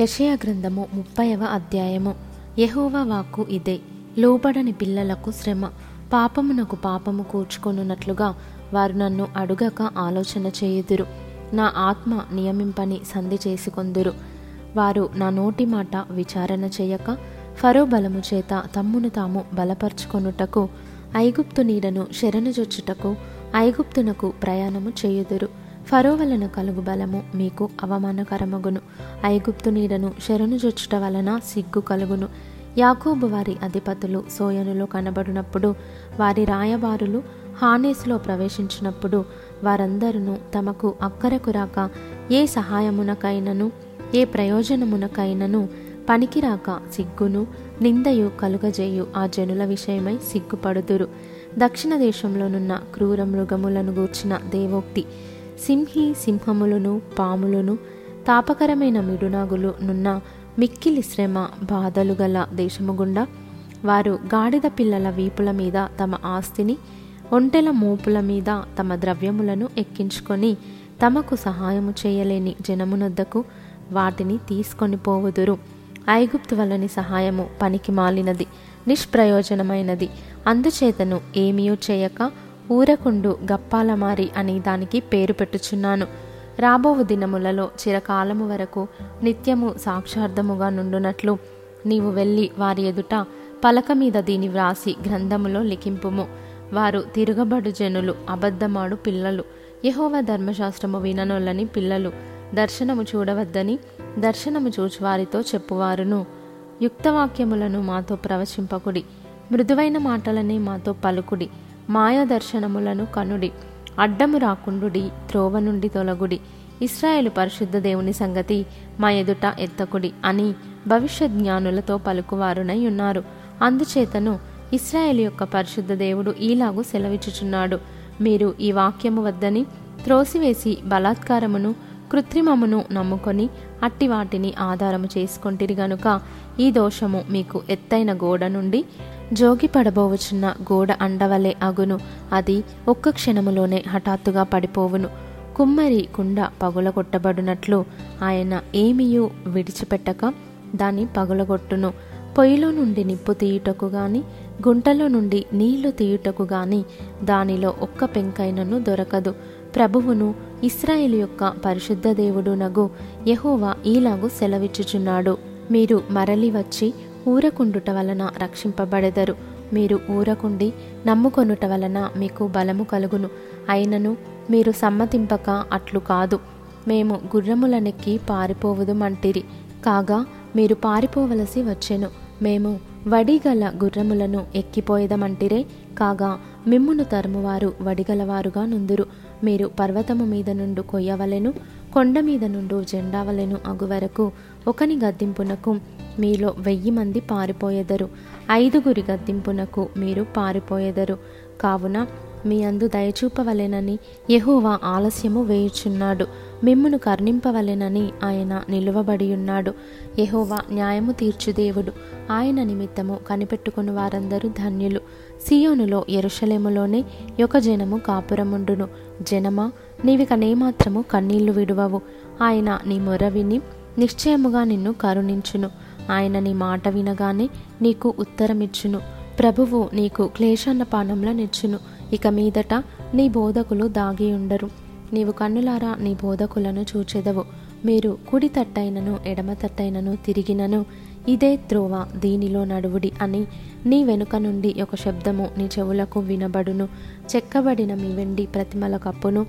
యెషయా గ్రంథము ముప్పైవ అధ్యాయము. యహోవ వాక్కు ఇదే. లోబడని పిల్లలకు శ్రమ పాపమునకు పాపము కూర్చుకొనున్నట్లుగా వారు నన్ను అడుగక ఆలోచన చేయుదురు. నా ఆత్మ నియమింపని సంధి చేసుకొందురు. వారు నా నోటి మాట విచారణ చేయక ఫరో బలము చేత తమ్మును తాము బలపరుచుకొనుటకు ఐగుప్తు నీడను శరణుజొచ్చుటకు ఐగుప్తునకు ప్రయాణము చేయుదురు. ఫరో వలన కలుగు బలము మీకు అవమానకరమగును. ఐగుప్తు నీడను శరణు జొచ్చుట వలన సిగ్గు కలుగును. యాకోబు వారి అధిపతులు సోయనులో కనబడినప్పుడు వారి రాయబారులు హానేసులో ప్రవేశించినప్పుడు వారందరూ తమకు అక్కరకు రాక ఏ సహాయమునకైనను ఏ ప్రయోజనమునకైనను పనికిరాక సిగ్గును నిందయు కలుగజేయు ఆ జనుల విషయమై సిగ్గుపడుదురు. దక్షిణ దేశంలోనున్న క్రూర మృగములను గూర్చిన దేవోక్తి సింహి సింహములను పాములను తాపకరమైన మిడునాగులు నున్న మిక్కిలి శ్రమ బాధలు గల దేశము గుండా వారు గాడిద పిల్లల వీపుల మీద తమ ఆస్తిని ఒంటెల మోపుల మీద తమ ద్రవ్యములను ఎక్కించుకొని తమకు సహాయము చేయలేని జనమునొద్దకు వాటిని తీసుకొని పోవుదురు. ఐగుప్తు వలని సహాయము పనికి మాలినది నిష్ప్రయోజనమైనది. అందుచేతను ఏమీయూ చేయక ఊరకుండు గప్పాలమారి అని దానికి పేరు పెట్టుచున్నాను. రాబోవు దినములలో చిరకాలము వరకు నిత్యము సాక్షార్థముగా నుండునట్లు నీవు వెళ్ళి వారి ఎదుట పలక మీద దీని వ్రాసి గ్రంథములో లిఖింపుము. వారు తిరగబడు జనులు అబద్ధమాడు పిల్లలు. యహోవ ధర్మశాస్త్రము విననొల్లని పిల్లలు. దర్శనము చూడవద్దని దర్శనము చూచి వారితో చెప్పువారును. యుక్తవాక్యములను మాతో ప్రవచింపకుడి. మృదువైన మాటలనే మాతో పలుకుడి. మాయాదర్శనములను కనుడి. అడ్డము రాకుండుడి త్రోవ నుండి తొలగుడి. ఇస్రాయేలు పరిశుద్ధ దేవుని సంగతి మా ఎదుట ఎత్తకుడి అని భవిష్య జ్ఞానులతో పలుకువారునై ఉన్నారు. అందుచేతను ఇస్రాయేల్ యొక్క పరిశుద్ధ దేవుడు ఈలాగు సెలవిచ్చుచున్నాడు. మీరు ఈ వాక్యము వద్దని త్రోసివేసి బలాత్కారమును కృత్రిమమును నమ్ముకొని అట్టి వాటిని ఆధారము చేసుకొంటిరి గనుక ఈ దోషము మీకు ఎత్తైన గోడ నుండి జోగి పడబోవుచున్న గోడ అండవలే అగును. అది ఒక్క క్షణములోనే హఠాత్తుగా పడిపోవును. కుమ్మరి కుండ పగులగొట్టబడినట్లు ఆయన ఏమీయూ విడిచిపెట్టక దాన్ని పగులగొట్టును. పొయ్యిలో నుండి నిప్పు తీయుటకు గాని గుంటలో నుండి నీళ్ళు తీయుటకు గాని దానిలో ఒక్క పెంకైనను దొరకదు. ప్రభువును ఇస్రాయేల్ యొక్క పరిశుద్ధ దేవుడు నగు యహోవా ఈలాగు సెలవిచ్చుచున్నాడు. మీరు మరలి వచ్చి ఊరకుండుట వలన రక్షింపబడెదరు. మీరు ఊరకుండి నమ్ముకొనుట వలన మీకు బలము కలుగును. అయినను మీరు సమ్మతింపక అట్లు కాదు. మేము గుర్రములనెక్కి పారిపోవుదుమంటిరి. కాగా మీరు పారిపోవలసి వచ్చెను. మేము వడిగల గుర్రములను ఎక్కిపోయేదమంటిరే. కాగా మిమ్మును తరుమువారు వడిగలవారుగా నుందురు. మీరు పర్వతము మీద నుండు కొయ్యవలెను. కొండ మీద నుండు జెండావలెను అగువరకు ఒకని గద్దింపునకు మీలో వెయ్యి మంది పారిపోయెదరు. ఐదుగురి గద్దింపునకు మీరు పారిపోయెదరు. కావున మీ అందు దయచూపవలెనని యహోవా ఆలస్యము వేయుచున్నాడు. మిమ్మును కర్ణింపవలెనని ఆయన నిలువబడి ఉన్నాడు యహోవా న్యాయము తీర్చు దేవుడు ఆయన నిమిత్తము కనిపెట్టుకుని వారందరూ ధన్యులు. సియోనులో ఎరుషలేములోనే ఒక జనము కాపురముండును. జనమా నీవికనేమాత్రము కన్నీళ్ళు విడువవు. ఆయన నీ మొర విని నిశ్చయముగా నిన్ను కరుణించును. ఆయన నీ మాట వినగానే నీకు ఉత్తరమిచ్చును. ప్రభువు నీకు క్లేశాన్నపానంలో నిచ్చును. ఇక మీదట నీ బోధకులు దాగి ఉండరు. నీవు కన్నులారా నీ బోధకులను చూచెదవు. మీరు కుడి తట్టైనను ఎడమ తట్టైనను తిరిగినను. ఇదే త్రోవ దీనిలో నడువుడి అని నీ వెనుక నుండి ఒక శబ్దము నీ చెవులకు వినబడును. చెక్కబడిన మీ వెండి ప్రతిమల కప్పును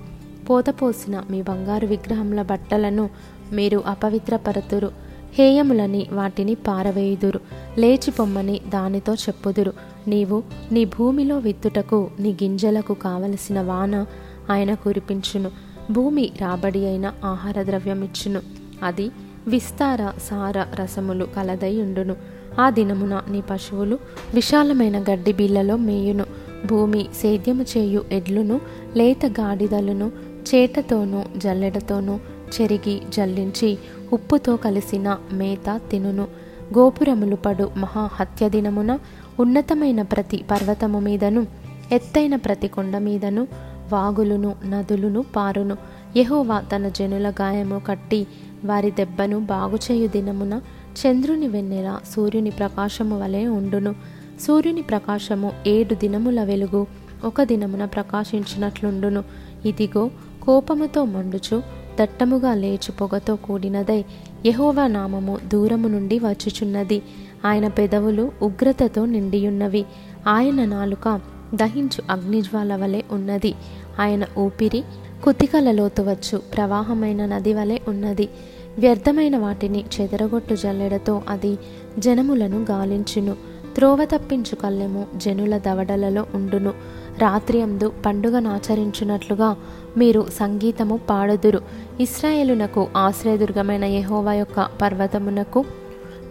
పోతపోసిన మీ బంగారు విగ్రహముల బట్టలను మీరు అపవిత్రపరతురు. హేయములని వాటిని పారవేయుదురు. లేచి పొమ్మని దానితో చెప్పుదురు. నీవు నీ భూమిలో విత్తుటకు నీ గింజలకు కావలసిన వాన ఆయన కురిపించును. భూమి రాబడి అయిన ఆహార ద్రవ్యమిచ్చును. అది విస్తార సార రసములు కలదై ఉండును. ఆ దినమున నీ పశువులు విశాలమైన గడ్డి బిళ్ళలో మేయును. భూమి సేద్యము చేయు ఎడ్లును లేత గాడిదలను చేటతోనూ జల్లెడతోనూ చెరిగి జల్లించి ఉప్పుతో కలిసిన మేత తినును. గోపురములు పడు మహా హత్య దినమున ఉన్నతమైన ప్రతి పర్వతము మీదను ఎత్తైన ప్రతి కొండ మీదను వాగులును నదులును పారును. యహోవా తన జనుల గాయము కట్టి వారి దెబ్బను బాగుచేయు దినమున చంద్రుని వెన్నెల సూర్యుని ప్రకాశము వలె ఉండును. సూర్యుని ప్రకాశము ఏడు దినముల వెలుగు ఒక దినమున ప్రకాశించినట్లుండును. ఇదిగో కోపముతో మండుచు దట్టముగా లేచు పొగతో కూడినదై యహోవా నామము దూరము నుండి వచ్చుచున్నది. ఆయన పెదవులు ఉగ్రతతో నిండియున్నవి. ఆయన నాలుక దహించు అగ్నిజ్వాల వలె ఉన్నది. ఆయన ఊపిరి కుతికలలోతు వచ్చు. ప్రవాహమైన నది వలె ఉన్నది. వ్యర్థమైన వాటిని చెదరగొట్టు జల్లెడతో అది జనములను గాలించును. త్రోవ తప్పించు కళ్ళెము జనుల దవడలలో ఉండును. రాత్రి అందు పండుగనాచరించున్నట్లుగా మీరు సంగీతము పాడుదురు. ఇస్రాయేలునకు ఆశ్రయదుర్గమైన యహోవా యొక్క పర్వతమునకు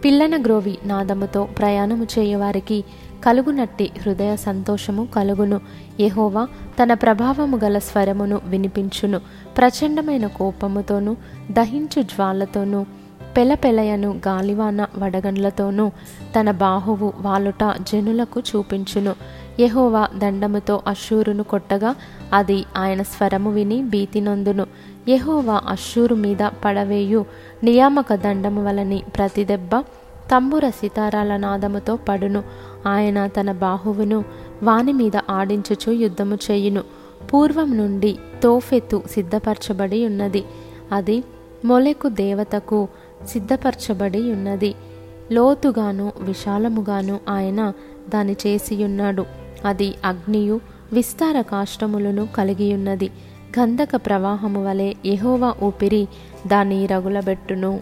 పిల్లన గ్రోవి నాదముతో ప్రయాణము చేయవారికి కలుగునట్టి హృదయ సంతోషము కలుగును. యహోవా తన ప్రభావము గల స్వరమును వినిపించును. ప్రచండమైన కోపముతోనూ దహించు జ్వాలతోనూ పెలపెలయను గాలివాన వడగండ్లతోనూ తన బాహువు వాలుట జనులకు చూపించును. యహోవా దండముతో అశ్షూరును కొట్టగా అది ఆయన స్వరము విని భీతినందును. యహోవా అశ్షూరు మీద పడవేయు నియామక దండము వలని ప్రతి దెబ్బ తంబుర సితారాల నాదముతో పడును. ఆయన తన బాహువును వాని మీద ఆడించుచు యుద్ధము చేయును. పూర్వం నుండి తోఫెతు సిద్ధపరచబడి ఉన్నది. అది మొలెకు దేవతకు సిద్ధపరచబడి ఉన్నది. లోతుగాను విశాలముగాను ఆయన దాని చేసియున్నాడు. అది అగ్నియు విస్తార కాష్టములను కలిగియున్నది. గంధక ప్రవాహము వలె యహోవా ఊపిరి దాన్ని రగులబెట్టును.